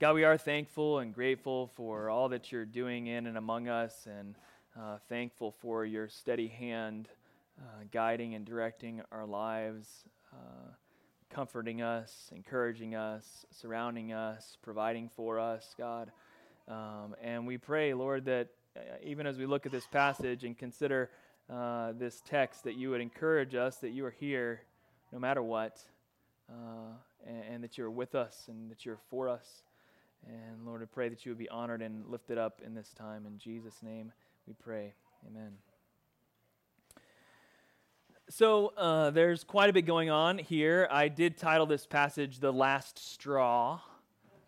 God, we are thankful and grateful for all that you're doing in and among us, and uh, thankful for your steady hand uh, guiding and directing our lives, uh, comforting us, encouraging us, surrounding us, providing for us, God. Um, and we pray, Lord, that uh, even as we look at this passage and consider uh, this text, that you would encourage us that you are here no matter what, uh, and, and, that you're with us and that you're for us. And Lord, I pray that you would be honored and lifted up in this time. In Jesus' name we pray. Amen. So uh, there's quite a bit going on here. I did title this passage "The Last Straw."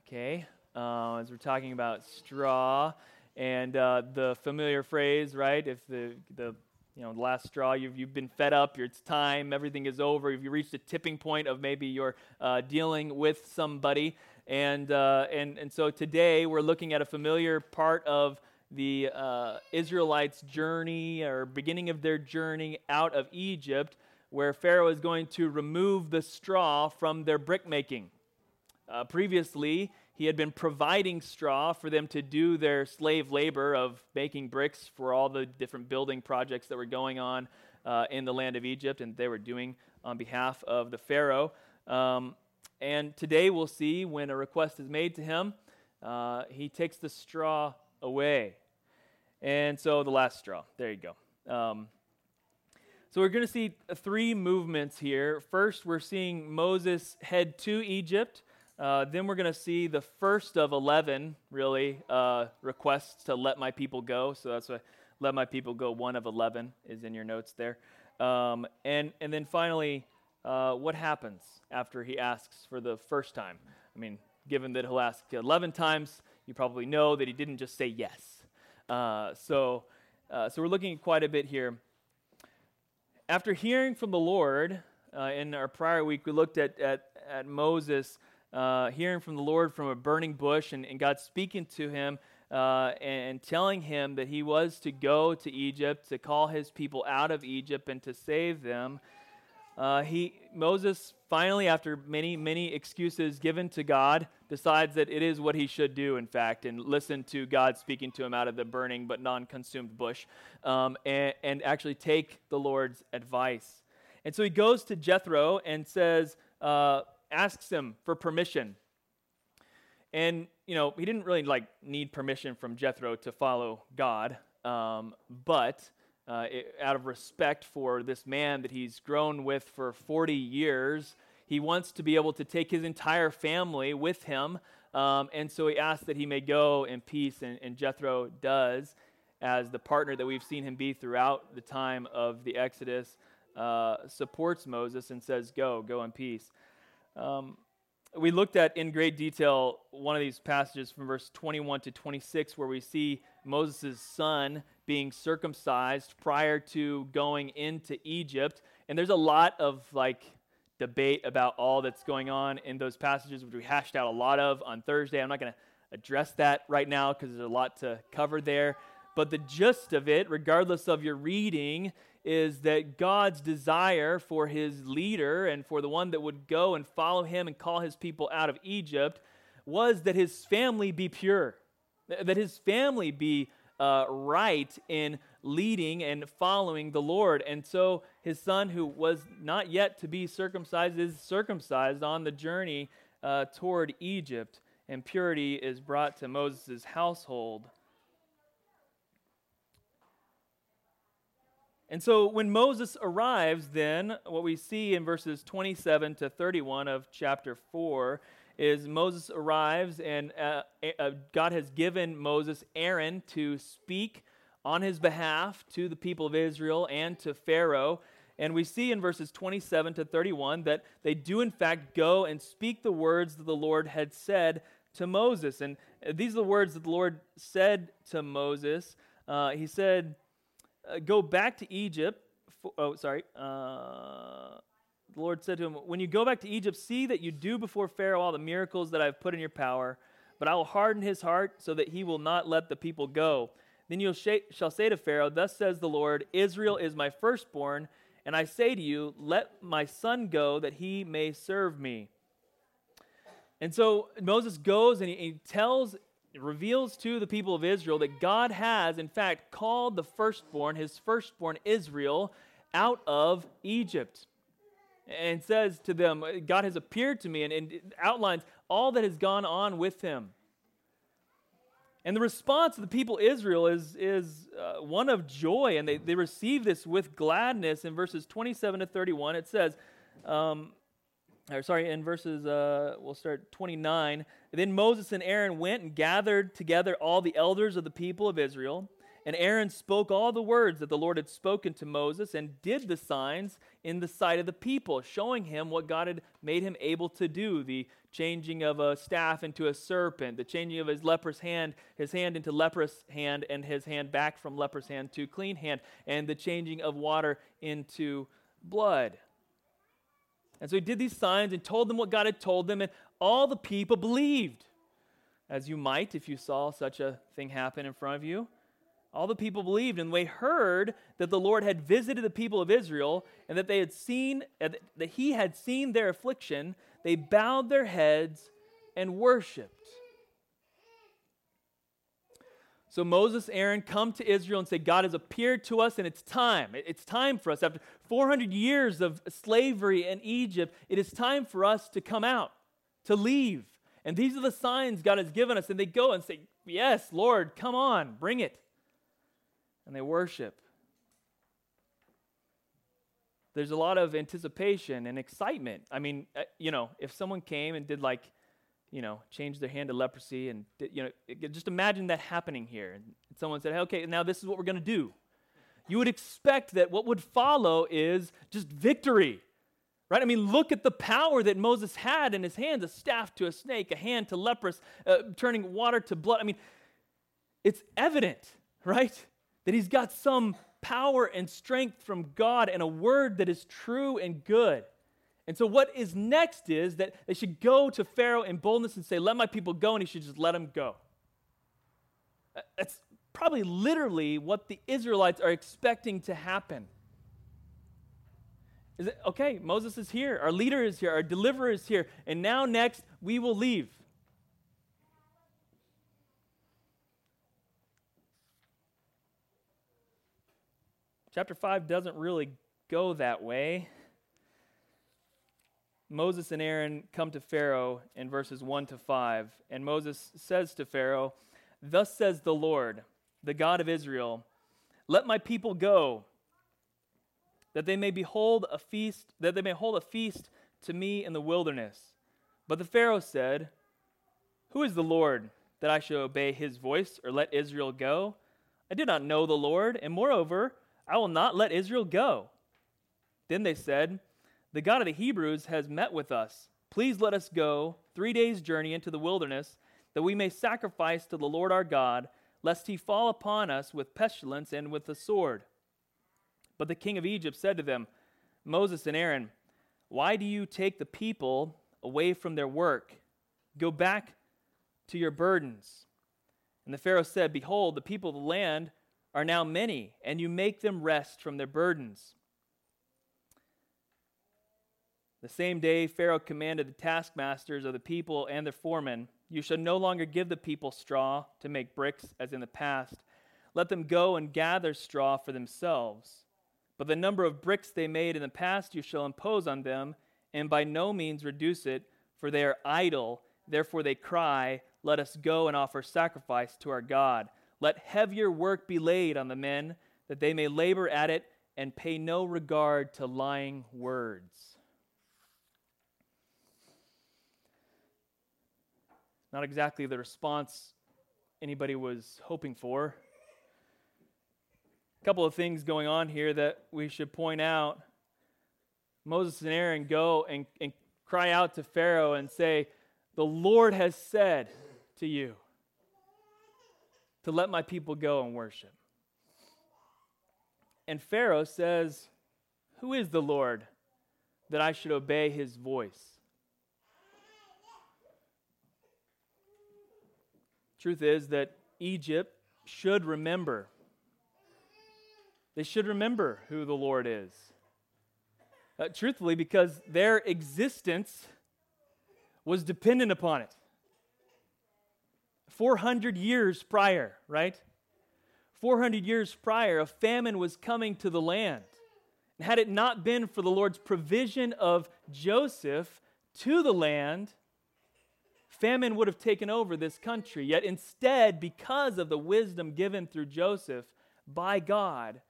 Okay, uh, as we're talking about straw and uh, the familiar phrase, right? If the the you know the last straw, you've you've been fed up. It's time. Everything is over. you've reached a tipping point of maybe you're uh, dealing with somebody, and uh, and and so today we're looking at a familiar part of the uh, Israelites' journey or beginning of their journey out of Egypt, where Pharaoh is going to remove the straw from their brick making. Uh, previously, he had been providing straw for them to do their slave labor of making bricks for all the different building projects that were going on uh, in the land of Egypt, and they were doing on behalf of the Pharaoh. Um, and today we'll see when a request is made to him, uh, he takes the straw away. And so the last straw. There you go. Um, so we're going to see three movements here. First, we're seeing Moses head to Egypt. Uh, then we're going to see the first of 11, really, uh, requests to let my people go. So that's what let my people go, one of 11 is in your notes there. Um, and, and then finally, uh, what happens after he asks for the first time? I mean, given that he'll ask 11 times, you probably know that he didn't just say yes. Uh, so, uh, so we're looking at quite a bit here. After hearing from the Lord, uh, in our prior week, we looked at, at, at Moses uh, hearing from the Lord from a burning bush and, and God speaking to him uh, and, telling him that he was to go to Egypt, to call his people out of Egypt, and to save them. Uh, he, Moses finally, after many, many excuses given to God, decides that it is what he should do, in fact, and listen to God speaking to him out of the burning but non consumed bush, um, and, and, actually take the Lord's advice. And so he goes to Jethro and says, uh, asks him for permission. And, you know, he didn't really like need permission from Jethro to follow God, um, but uh, it, out of respect for this man that he's grown with for 40 years, he wants to be able to take his entire family with him. Um, and so he asks that he may go in peace, and, and Jethro does, as the partner that we've seen him be throughout the time of the Exodus, uh, supports Moses and says, Go, go in peace. Um, we looked at in great detail one of these passages from verse 21 to 26 where we see Moses' son being circumcised prior to going into Egypt. And there's a lot of like debate about all that's going on in those passages, which we hashed out a lot of on Thursday. I'm not going to address that right now because there's a lot to cover there. But the gist of it, regardless of your reading, is that God's desire for his leader and for the one that would go and follow him and call his people out of Egypt was that his family be pure, that his family be uh, right in leading and following the Lord. And so his son, who was not yet to be circumcised, is circumcised on the journey uh, toward Egypt, and purity is brought to Moses' household. And so when Moses arrives, then, what we see in verses 27 to 31 of chapter 4 is Moses arrives, and uh, uh, God has given Moses Aaron to speak on his behalf to the people of Israel and to Pharaoh. And we see in verses 27 to 31 that they do, in fact, go and speak the words that the Lord had said to Moses. And these are the words that the Lord said to Moses. Uh, he said, uh, go back to Egypt. For, oh, sorry. Uh, the Lord said to him, When you go back to Egypt, see that you do before Pharaoh all the miracles that I have put in your power, but I will harden his heart so that he will not let the people go. Then you shall say to Pharaoh, Thus says the Lord, Israel is my firstborn, and I say to you, Let my son go that he may serve me. And so Moses goes and he, he tells, reveals to the people of Israel that God has, in fact, called the firstborn, his firstborn Israel, out of Egypt. And says to them, God has appeared to me, and, and outlines all that has gone on with him. And the response of the people Israel is, is uh, one of joy, and they, they receive this with gladness. In verses 27 to 31, it says, um, or sorry, in verses, uh, we'll start 29. Then Moses and Aaron went and gathered together all the elders of the people of Israel. And Aaron spoke all the words that the Lord had spoken to Moses and did the signs in the sight of the people, showing him what God had made him able to do the changing of a staff into a serpent, the changing of his leprous hand, his hand into leprous hand, and his hand back from leprous hand to clean hand, and the changing of water into blood. And so he did these signs and told them what God had told them, and all the people believed, as you might if you saw such a thing happen in front of you. All the people believed, and they heard that the Lord had visited the people of Israel, and that they had seen uh, that He had seen their affliction. They bowed their heads and worshipped. So Moses, Aaron come to Israel and say, God has appeared to us and it's time. It's time for us. After 400 years of slavery in Egypt, it is time for us to come out, to leave. And these are the signs God has given us. And they go and say, Yes, Lord, come on, bring it. And they worship. There's a lot of anticipation and excitement. I mean, uh, you know, if someone came and did like, you know, change their hand to leprosy. And, you know, just imagine that happening here. And someone said, hey, okay, now this is what we're going to do. You would expect that what would follow is just victory, right? I mean, look at the power that Moses had in his hands a staff to a snake, a hand to leprous, uh, turning water to blood. I mean, it's evident, right? That he's got some power and strength from God and a word that is true and good. And so, what is next is that they should go to Pharaoh in boldness and say, Let my people go, and he should just let them go. That's probably literally what the Israelites are expecting to happen. Is it okay? Moses is here, our leader is here, our deliverer is here, and now next we will leave. Chapter 5 doesn't really go that way. Moses and Aaron come to Pharaoh in verses 1 to 5, and Moses says to Pharaoh, Thus says the Lord, the God of Israel, let my people go, that they may behold a feast, that they may hold a feast to me in the wilderness. But the Pharaoh said, Who is the Lord that I should obey his voice or let Israel go? I do not know the Lord, and moreover, I will not let Israel go. Then they said, the God of the Hebrews has met with us. Please let us go three days' journey into the wilderness, that we may sacrifice to the Lord our God, lest he fall upon us with pestilence and with the sword. But the king of Egypt said to them, Moses and Aaron, why do you take the people away from their work? Go back to your burdens. And the Pharaoh said, Behold, the people of the land are now many, and you make them rest from their burdens. The same day, Pharaoh commanded the taskmasters of the people and their foremen You shall no longer give the people straw to make bricks as in the past. Let them go and gather straw for themselves. But the number of bricks they made in the past you shall impose on them, and by no means reduce it, for they are idle. Therefore they cry, Let us go and offer sacrifice to our God. Let heavier work be laid on the men, that they may labor at it and pay no regard to lying words. Not exactly the response anybody was hoping for. A couple of things going on here that we should point out. Moses and Aaron go and, and cry out to Pharaoh and say, The Lord has said to you to let my people go and worship. And Pharaoh says, Who is the Lord that I should obey his voice? Truth is that Egypt should remember. They should remember who the Lord is. Uh, truthfully, because their existence was dependent upon it. 400 years prior, right? 400 years prior, a famine was coming to the land. And had it not been for the Lord's provision of Joseph to the land, famine would have taken over this country. Yet instead, because of the wisdom given through Joseph by God,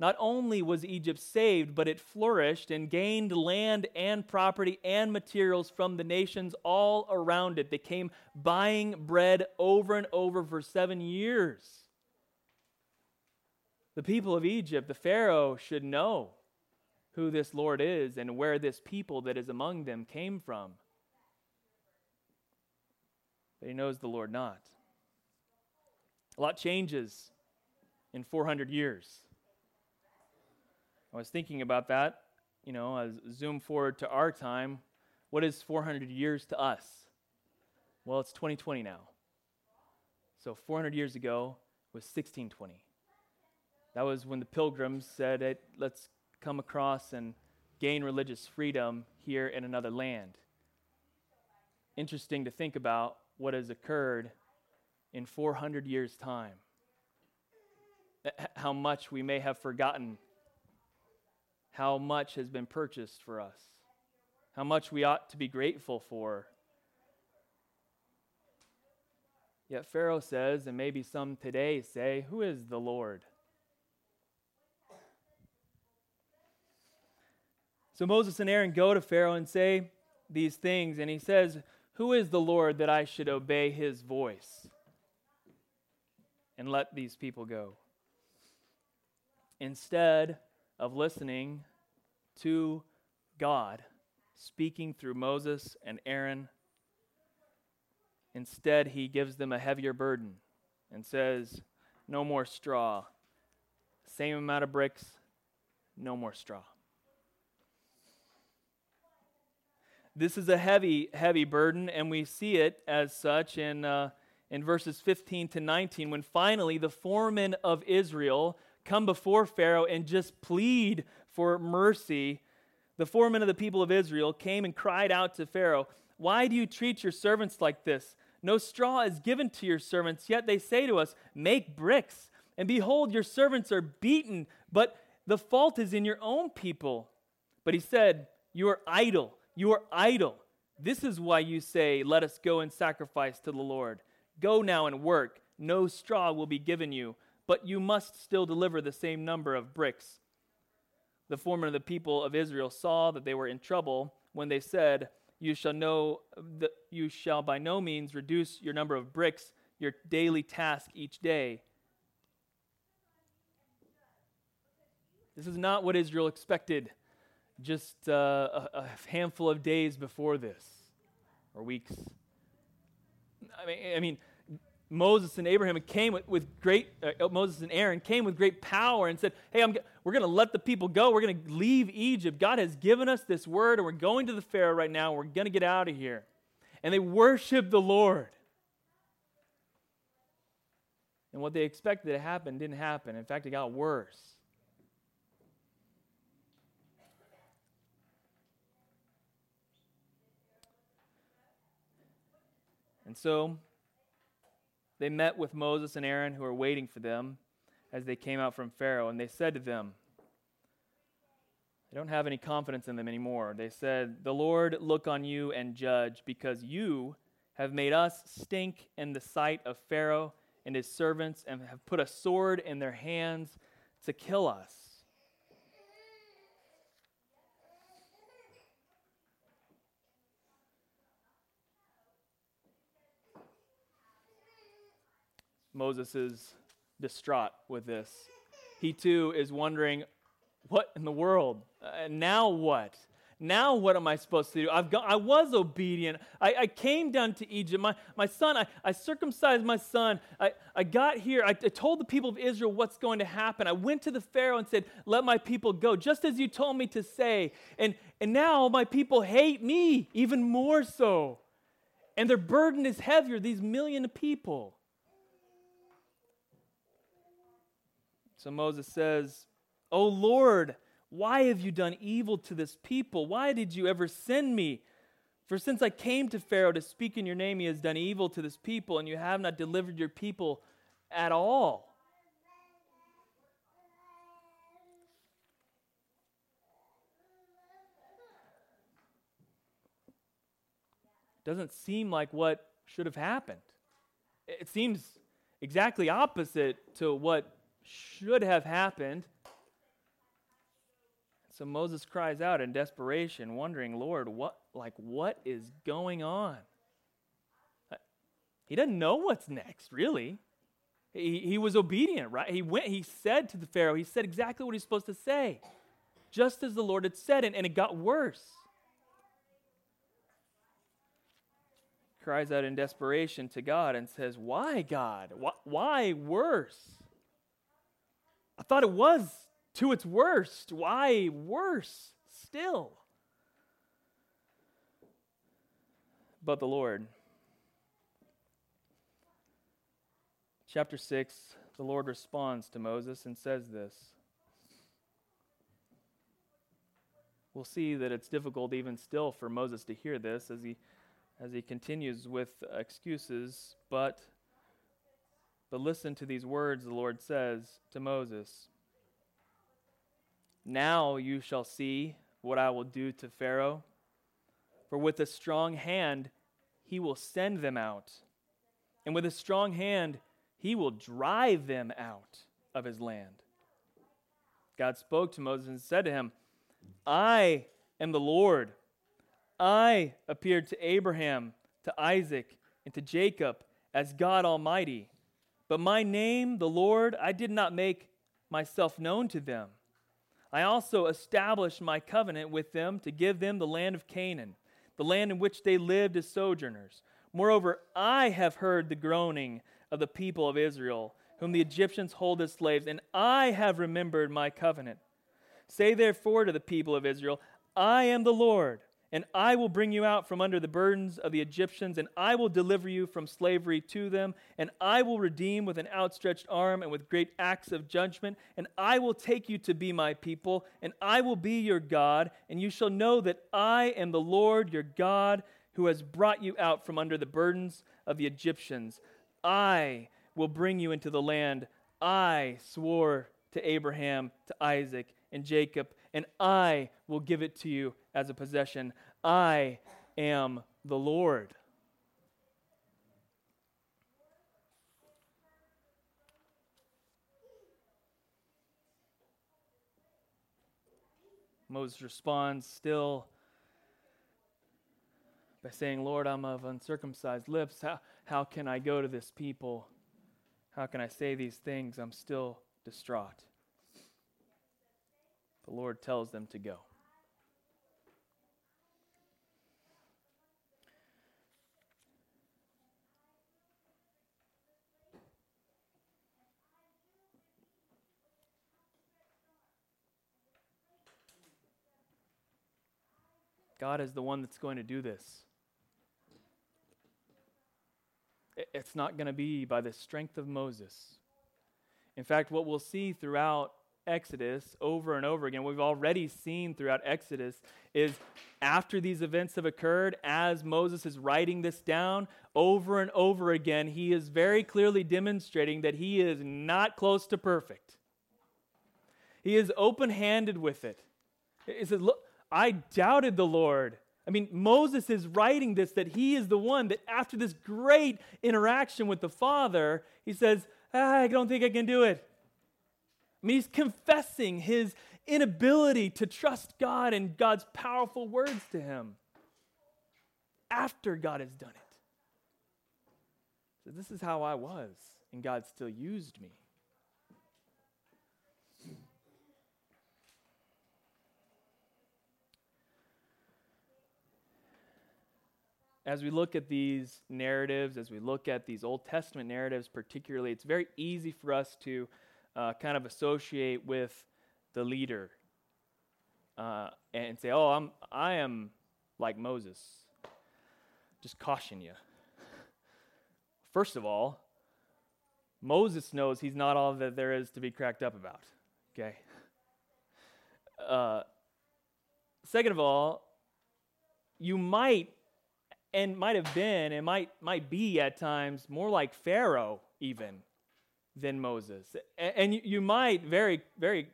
not only was Egypt saved, but it flourished and gained land and property and materials from the nations all around it. They came buying bread over and over for seven years. The people of Egypt, the Pharaoh, should know who this Lord is and where this people that is among them came from. But he knows the Lord not. A lot changes in 400 years. I was thinking about that, you know, as zoom forward to our time. What is 400 years to us? Well, it's 2020 now. So 400 years ago was 1620. That was when the pilgrims said, hey, let's come across and gain religious freedom here in another land. Interesting to think about what has occurred in 400 years' time. How much we may have forgotten how much has been purchased for us, how much we ought to be grateful for. Yet Pharaoh says, and maybe some today say, Who is the Lord? So Moses and Aaron go to Pharaoh and say these things, and he says, Who is the Lord that I should obey his voice and let these people go? Instead, of listening to God speaking through Moses and Aaron. Instead, he gives them a heavier burden and says, No more straw. Same amount of bricks, no more straw. This is a heavy, heavy burden, and we see it as such in, uh, in verses 15 to 19 when finally the foremen of Israel come before Pharaoh and just plead for mercy, the foremen of the people of Israel came and cried out to Pharaoh, Why do you treat your servants like this? No straw is given to your servants, yet they say to us, Make bricks. And behold, your servants are beaten, but the fault is in your own people. But he said, You are idle. You are idle. This is why you say, Let us go and sacrifice to the Lord. Go now and work. No straw will be given you but you must still deliver the same number of bricks. The foreman of the people of Israel saw that they were in trouble when they said, You shall know that you shall by no means reduce your number of bricks, your daily task each day. This is not what Israel expected just uh, a, a handful of days before this, or weeks. I mean, I mean Moses and Abraham came with, with great, uh, Moses and Aaron came with great power and said, Hey, I'm, we're going to let the people go. We're going to leave Egypt. God has given us this word, and we're going to the Pharaoh right now. We're going to get out of here. And they worshiped the Lord. And what they expected to happen didn't happen. In fact, it got worse. And so they met with Moses and Aaron, who were waiting for them as they came out from Pharaoh, and they said to them, they don't have any confidence in them anymore. They said, The Lord look on you and judge, because you have made us stink in the sight of Pharaoh and his servants, and have put a sword in their hands to kill us. Moses is distraught with this. He too is wondering, what in the world? Uh, now what? Now what am I supposed to do? I've got, I was obedient. I, I came down to Egypt. My, my son, I, I circumcised my son. I, I got here. I, I told the people of Israel what's going to happen. I went to the Pharaoh and said, let my people go, just as you told me to say. And, and now my people hate me even more so. And their burden is heavier, these million people. So Moses says, O Lord, why have you done evil to this people? Why did you ever send me? For since I came to Pharaoh to speak in your name, he has done evil to this people, and you have not delivered your people at all. Doesn't seem like what should have happened. It seems exactly opposite to what should have happened. So Moses cries out in desperation, wondering, Lord, what like what is going on? Uh, he doesn't know what's next, really. He, he was obedient, right? He went, he said to the Pharaoh, he said exactly what he's supposed to say, just as the Lord had said, and, and it got worse. Cries out in desperation to God and says, Why, God? Why, why worse? I thought it was to its worst. Why worse still? But the Lord. Chapter 6, the Lord responds to Moses and says this. We'll see that it's difficult even still for Moses to hear this as he as he continues with excuses, but but listen to these words the Lord says to Moses. Now you shall see what I will do to Pharaoh, for with a strong hand he will send them out, and with a strong hand he will drive them out of his land. God spoke to Moses and said to him, I am the Lord. I appeared to Abraham, to Isaac, and to Jacob as God Almighty. But my name, the Lord, I did not make myself known to them. I also established my covenant with them to give them the land of Canaan, the land in which they lived as sojourners. Moreover, I have heard the groaning of the people of Israel, whom the Egyptians hold as slaves, and I have remembered my covenant. Say therefore to the people of Israel, I am the Lord and I will bring you out from under the burdens of the Egyptians, and I will deliver you from slavery to them, and I will redeem with an outstretched arm and with great acts of judgment, and I will take you to be my people, and I will be your God, and you shall know that I am the Lord your God, who has brought you out from under the burdens of the Egyptians. I will bring you into the land I swore to Abraham, to Isaac, and Jacob, and I will give it to you as a possession. I am the Lord. Moses responds still by saying, Lord, I'm of uncircumcised lips. How, how can I go to this people? How can I say these things? I'm still distraught. The Lord tells them to go. God is the one that's going to do this. It's not going to be by the strength of Moses. In fact, what we'll see throughout Exodus over and over again, we've already seen throughout Exodus, is after these events have occurred, as Moses is writing this down over and over again, he is very clearly demonstrating that he is not close to perfect. He is open handed with it. He says, Look, I doubted the Lord. I mean, Moses is writing this that he is the one that after this great interaction with the Father, he says, ah, I don't think I can do it. I mean, he's confessing his inability to trust God and God's powerful words to him after God has done it. So, this is how I was, and God still used me. As we look at these narratives, as we look at these Old Testament narratives particularly, it's very easy for us to uh, kind of associate with the leader uh, and say, "Oh, I'm I am like Moses." Just caution you. First of all, Moses knows he's not all that there is to be cracked up about. Okay. Uh, second of all, you might and might have been and might, might be at times more like Pharaoh, even than Moses. And you might very, very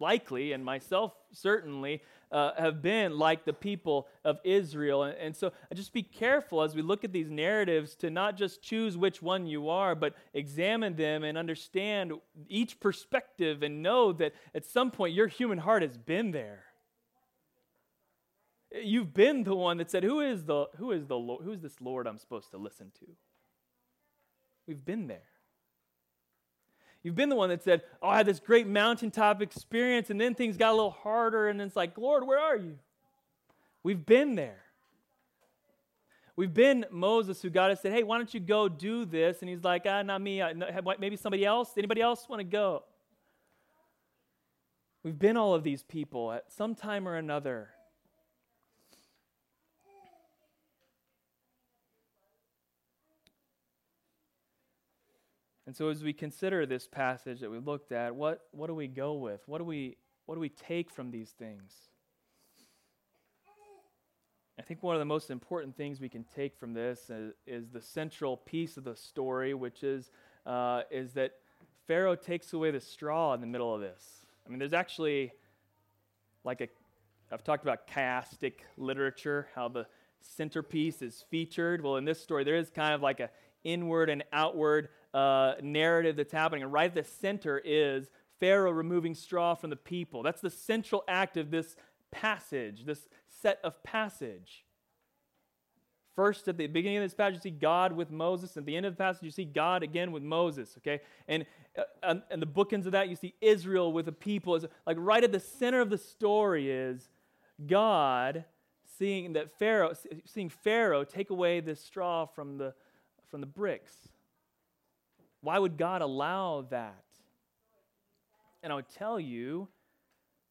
likely, and myself certainly, uh, have been like the people of Israel. And, and so just be careful as we look at these narratives to not just choose which one you are, but examine them and understand each perspective and know that at some point your human heart has been there. You've been the one that said, Who is the who is the Lord, who is this Lord I'm supposed to listen to? We've been there. You've been the one that said, Oh, I had this great mountaintop experience, and then things got a little harder, and it's like, Lord, where are you? We've been there. We've been Moses who God has said, Hey, why don't you go do this? And he's like, Ah, not me. Maybe somebody else. Anybody else want to go? We've been all of these people at some time or another. And so as we consider this passage that we looked at, what, what do we go with? What do we, what do we take from these things? I think one of the most important things we can take from this is, is the central piece of the story, which is, uh, is that Pharaoh takes away the straw in the middle of this. I mean, there's actually like a, I've talked about chiastic literature, how the centerpiece is featured. Well, in this story, there is kind of like a inward and outward uh, narrative that's happening. And right at the center is Pharaoh removing straw from the people. That's the central act of this passage, this set of passage. First, at the beginning of this passage, you see God with Moses. At the end of the passage, you see God again with Moses. Okay, and uh, and the bookends of that, you see Israel with the people. It's like right at the center of the story is God seeing that Pharaoh, seeing Pharaoh take away this straw from the from the bricks. Why would God allow that? And I would tell you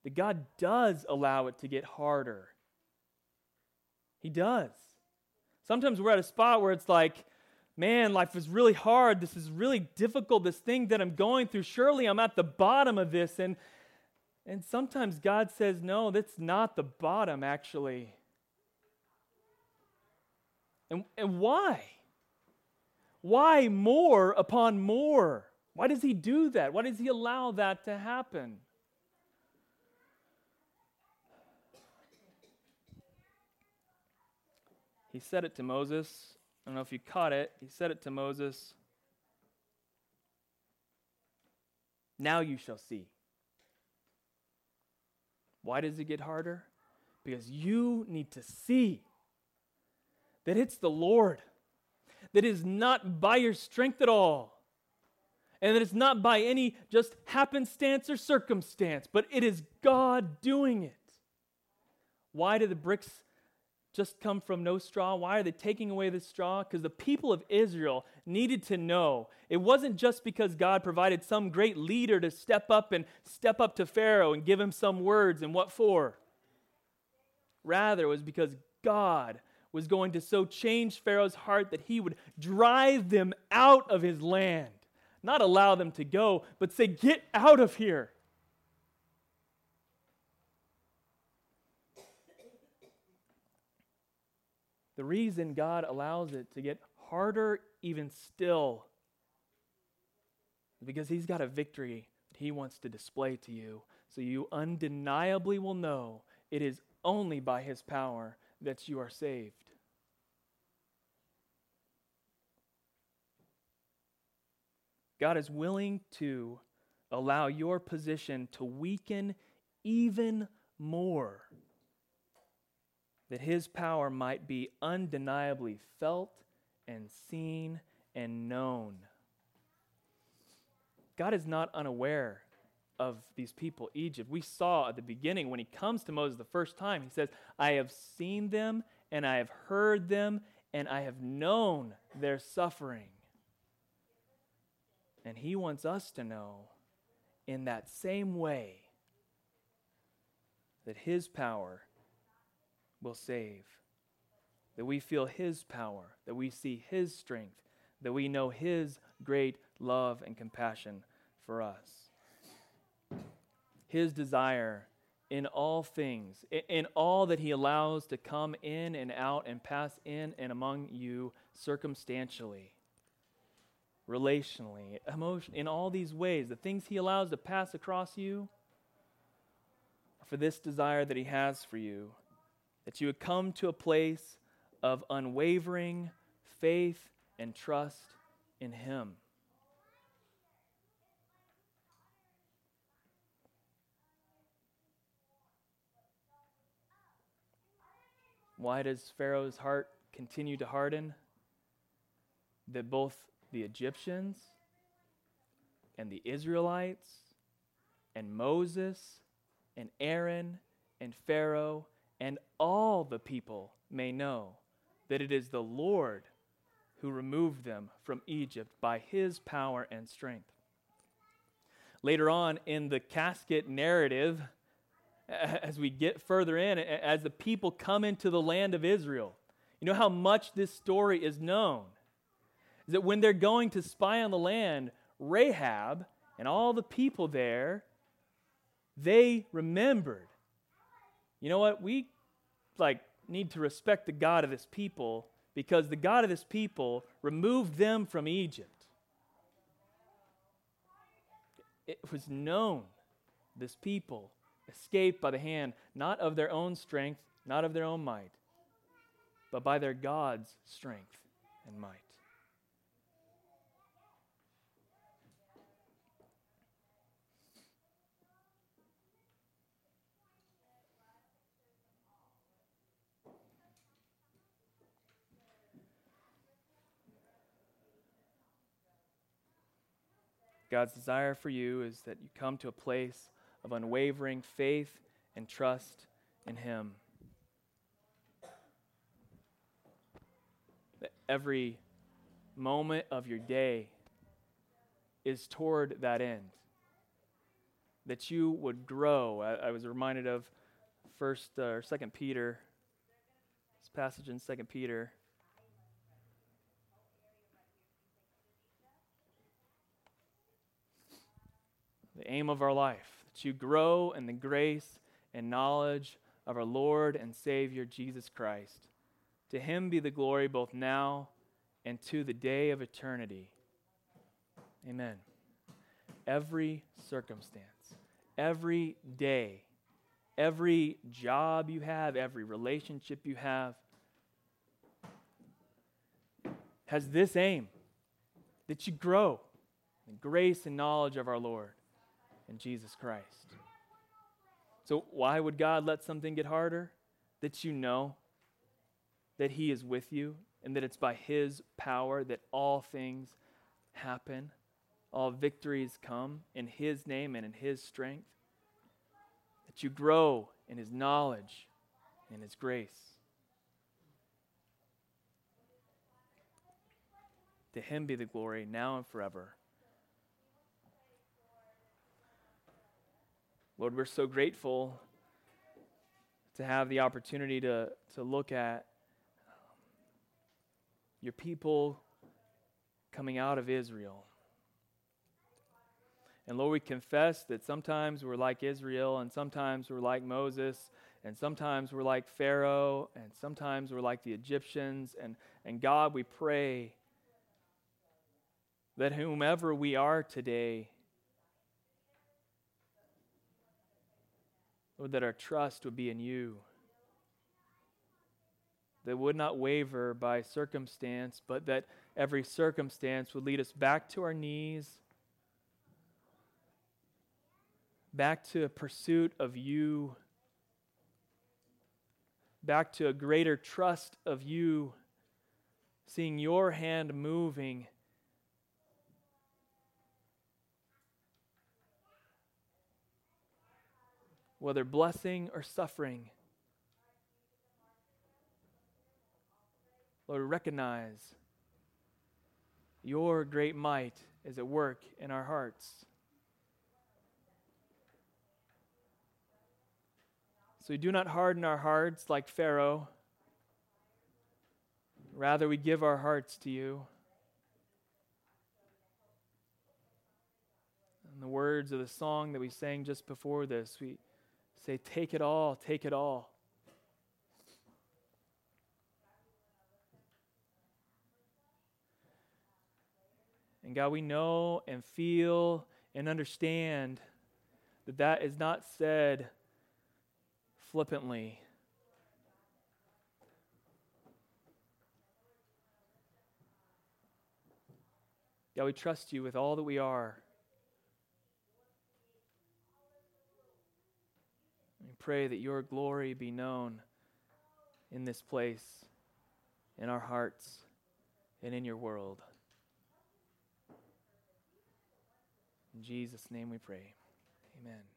that God does allow it to get harder. He does. Sometimes we're at a spot where it's like, man, life is really hard. This is really difficult. This thing that I'm going through, surely I'm at the bottom of this. And, and sometimes God says, no, that's not the bottom, actually. And, and why? Why more upon more? Why does he do that? Why does he allow that to happen? He said it to Moses. I don't know if you caught it. He said it to Moses. Now you shall see. Why does it get harder? Because you need to see that it's the Lord that is not by your strength at all. And that it's not by any just happenstance or circumstance, but it is God doing it. Why do the bricks just come from no straw? Why are they taking away the straw? Because the people of Israel needed to know it wasn't just because God provided some great leader to step up and step up to Pharaoh and give him some words and what for. Rather, it was because God was going to so change Pharaoh's heart that he would drive them out of his land. Not allow them to go, but say, Get out of here. The reason God allows it to get harder, even still, is because He's got a victory that He wants to display to you. So you undeniably will know it is only by His power that you are saved. God is willing to allow your position to weaken even more, that His power might be undeniably felt and seen and known. God is not unaware of these people, Egypt. We saw at the beginning when he comes to Moses the first time, he says, I have seen them and I have heard them and I have known their suffering. And he wants us to know in that same way that his power will save, that we feel his power, that we see his strength, that we know his great love and compassion for us. His desire in all things, in all that he allows to come in and out and pass in and among you circumstantially, relationally, emotion, in all these ways, the things he allows to pass across you for this desire that he has for you, that you would come to a place of unwavering faith and trust in him. Why does Pharaoh's heart continue to harden? That both the Egyptians and the Israelites and Moses and Aaron and Pharaoh and all the people may know that it is the Lord who removed them from Egypt by his power and strength. Later on in the casket narrative, as we get further in, as the people come into the land of Israel. You know how much this story is known? Is that when they're going to spy on the land, Rahab and all the people there, they remembered. You know what? We like need to respect the God of this people because the God of this people removed them from Egypt. It was known, this people escaped by the hand not of their own strength, not of their own might, but by their God's strength and might. God's desire for you is that you come to a place of unwavering faith and trust in Him. That every moment of your day is toward that end. That you would grow. I, I was reminded of First uh, or Second Peter, this passage in Second Peter. The aim of our life that you grow in the grace and knowledge of our Lord and Savior Jesus Christ. To him be the glory both now and to the day of eternity. Amen. Every circumstance, every day, every job you have, every relationship you have has this aim that you grow in grace and knowledge of our Lord Jesus Christ. So, why would God let something get harder? That you know that He is with you and that it's by His power that all things happen, all victories come in His name and in His strength. That you grow in His knowledge and His grace. To Him be the glory now and forever. Lord, we're so grateful to have the opportunity to, to look at um, your people coming out of Israel. And Lord, we confess that sometimes we're like Israel, and sometimes we're like Moses, and sometimes we're like Pharaoh, and sometimes we're like the Egyptians. And, and God, we pray that whomever we are today, Lord, that our trust would be in you. That would not waver by circumstance, but that every circumstance would lead us back to our knees, back to a pursuit of you, back to a greater trust of you, seeing your hand moving whether blessing or suffering. Lord, recognize your great might is at work in our hearts. So we do not harden our hearts like Pharaoh. Rather, we give our hearts to you. In the words of the song that we sang just before this, we Say, Take it all, take it all. And God, we know and feel and understand that that is not said flippantly. God, we trust you with all that we are. Pray that your glory be known in this place, in our hearts, and in your world. In Jesus' name we pray. Amen.